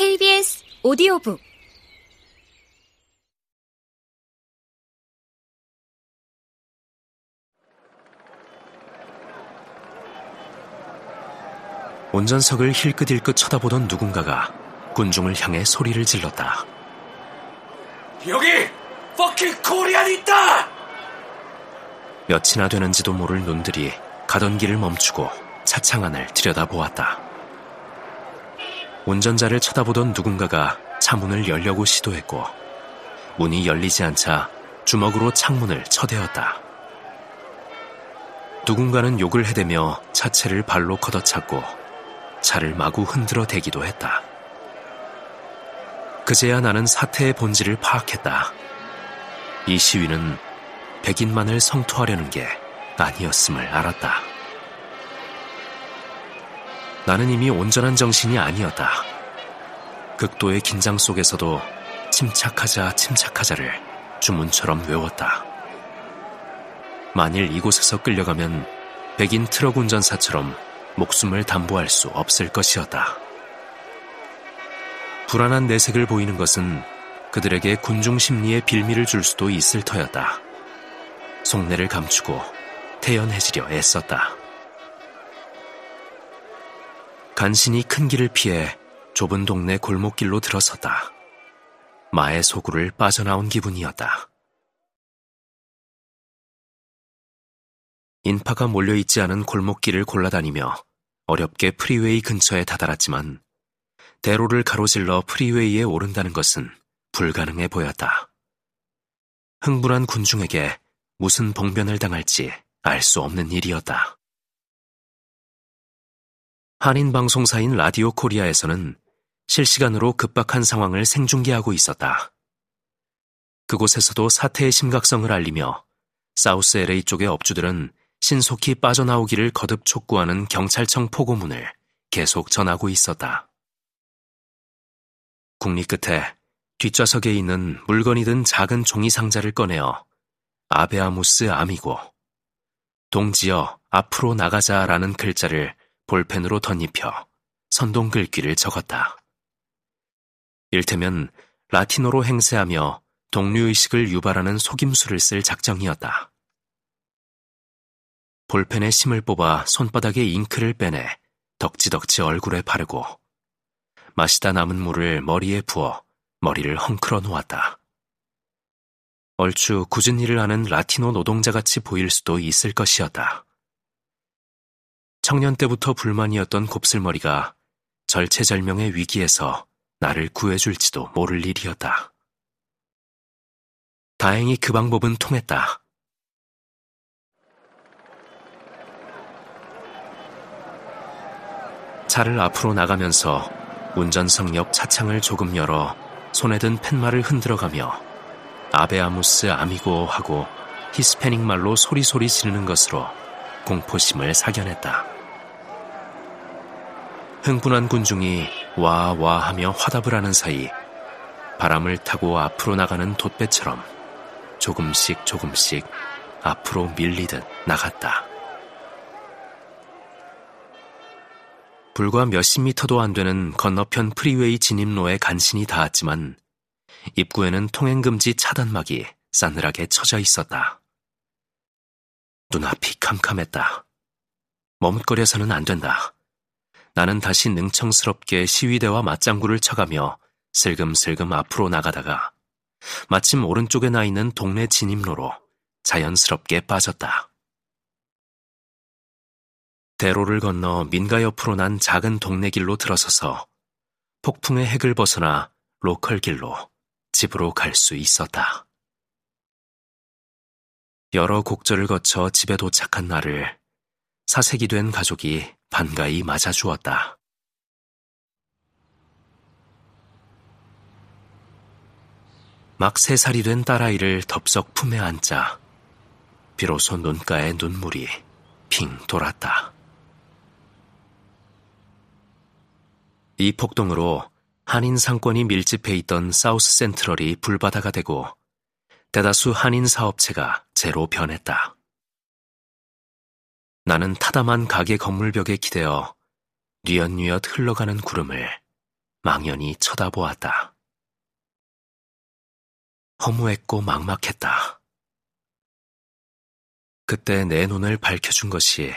KBS 오디오북 운전석을 힐끗힐끗 쳐다보던 누군가가 군중을 향해 소리를 질렀다. 여기 퍼킹 코리안이 있다! 몇이나 되는지도 모를 눈들이 가던 길을 멈추고 차창 안을 들여다보았다. 운전자를 쳐다보던 누군가가 차문을 열려고 시도했고 문이 열리지 않자 주먹으로 창문을 쳐대었다. 누군가는 욕을 해대며 차체를 발로 걷어찼고 차를 마구 흔들어 대기도 했다. 그제야 나는 사태의 본질을 파악했다. 이 시위는 백인만을 성토하려는 게 아니었음을 알았다. 나는 이미 온전한 정신이 아니었다. 극도의 긴장 속에서도 침착하자 침착하자를 주문처럼 외웠다. 만일 이곳에서 끌려가면 백인 트럭 운전사처럼 목숨을 담보할 수 없을 것이었다. 불안한 내색을 보이는 것은 그들에게 군중 심리에 빌미를 줄 수도 있을 터였다. 속내를 감추고 태연해지려 애썼다. 간신히 큰 길을 피해 좁은 동네 골목길로 들어섰다. 마의 소굴을 빠져나온 기분이었다. 인파가 몰려있지 않은 골목길을 골라다니며 어렵게 프리웨이 근처에 다다랐지만 대로를 가로질러 프리웨이에 오른다는 것은 불가능해 보였다. 흥분한 군중에게 무슨 봉변을 당할지 알 수 없는 일이었다. 한인 방송사인 라디오 코리아에서는 실시간으로 급박한 상황을 생중계하고 있었다. 그곳에서도 사태의 심각성을 알리며 사우스 LA 쪽의 업주들은 신속히 빠져나오기를 거듭 촉구하는 경찰청 포고문을 계속 전하고 있었다. 국리 끝에 뒷좌석에 있는 물건이 든 작은 종이 상자를 꺼내어 아베아무스 아미고 동지여 앞으로 나가자라는 글자를 볼펜으로 덧입혀 선동 글귀를 적었다. 일테면 라틴어로 행세하며 동료의식을 유발하는 속임수를 쓸 작정이었다. 볼펜에 심을 뽑아 손바닥에 잉크를 빼내 덕지덕지 얼굴에 바르고 마시다 남은 물을 머리에 부어 머리를 헝클어 놓았다. 얼추 굳은 일을 하는 라티노 노동자같이 보일 수도 있을 것이었다. 청년 때부터 불만이었던 곱슬머리가 절체절명의 위기에서 나를 구해줄지도 모를 일이었다. 다행히 그 방법은 통했다. 차를 앞으로 나가면서 운전석 옆 차창을 조금 열어 손에 든 펜말을 흔들어가며 아베아무스 아미고 하고 히스패닉 말로 소리소리 지르는 것으로 공포심을 사견했다. 흥분한 군중이 와와 하며 화답을 하는 사이 바람을 타고 앞으로 나가는 돛배처럼 조금씩 조금씩 앞으로 밀리듯 나갔다. 불과 몇십 미터도 안 되는 건너편 프리웨이 진입로에 간신히 닿았지만 입구에는 통행금지 차단막이 싸늘하게 쳐져 있었다. 눈앞이 캄캄했다. 머뭇거려서는 안 된다. 나는 다시 능청스럽게 시위대와 맞장구를 쳐가며 슬금슬금 앞으로 나가다가 마침 오른쪽에 나 있는 동네 진입로로 자연스럽게 빠졌다. 대로를 건너 민가 옆으로 난 작은 동네 길로 들어서서 폭풍의 핵을 벗어나 로컬 길로 집으로 갈 수 있었다. 여러 곡절을 거쳐 집에 도착한 나를 사색이 된 가족이 반가이 맞아주었다. 막 세 살이 된 딸아이를 덥석 품에 안자 비로소 눈가에 눈물이 핑 돌았다. 이 폭동으로 한인 상권이 밀집해 있던 사우스 센트럴이 불바다가 되고 대다수 한인 사업체가 제로 변했다. 나는 타담한 가게 건물벽에 기대어 뉘엿뉘엿 흘러가는 구름을 망연히 쳐다보았다. 허무했고 막막했다. 그때 내 눈을 밝혀준 것이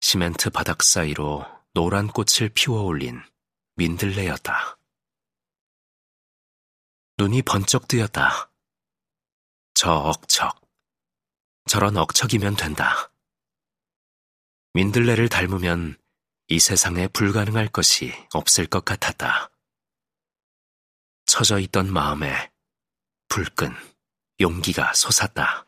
시멘트 바닥 사이로 노란 꽃을 피워 올린 민들레였다. 눈이 번쩍 뜨였다. 저 억척. 저런 억척이면 된다. 민들레를 닮으면 이 세상에 불가능할 것이 없을 것 같았다. 처져 있던 마음에 불끈 용기가 솟았다.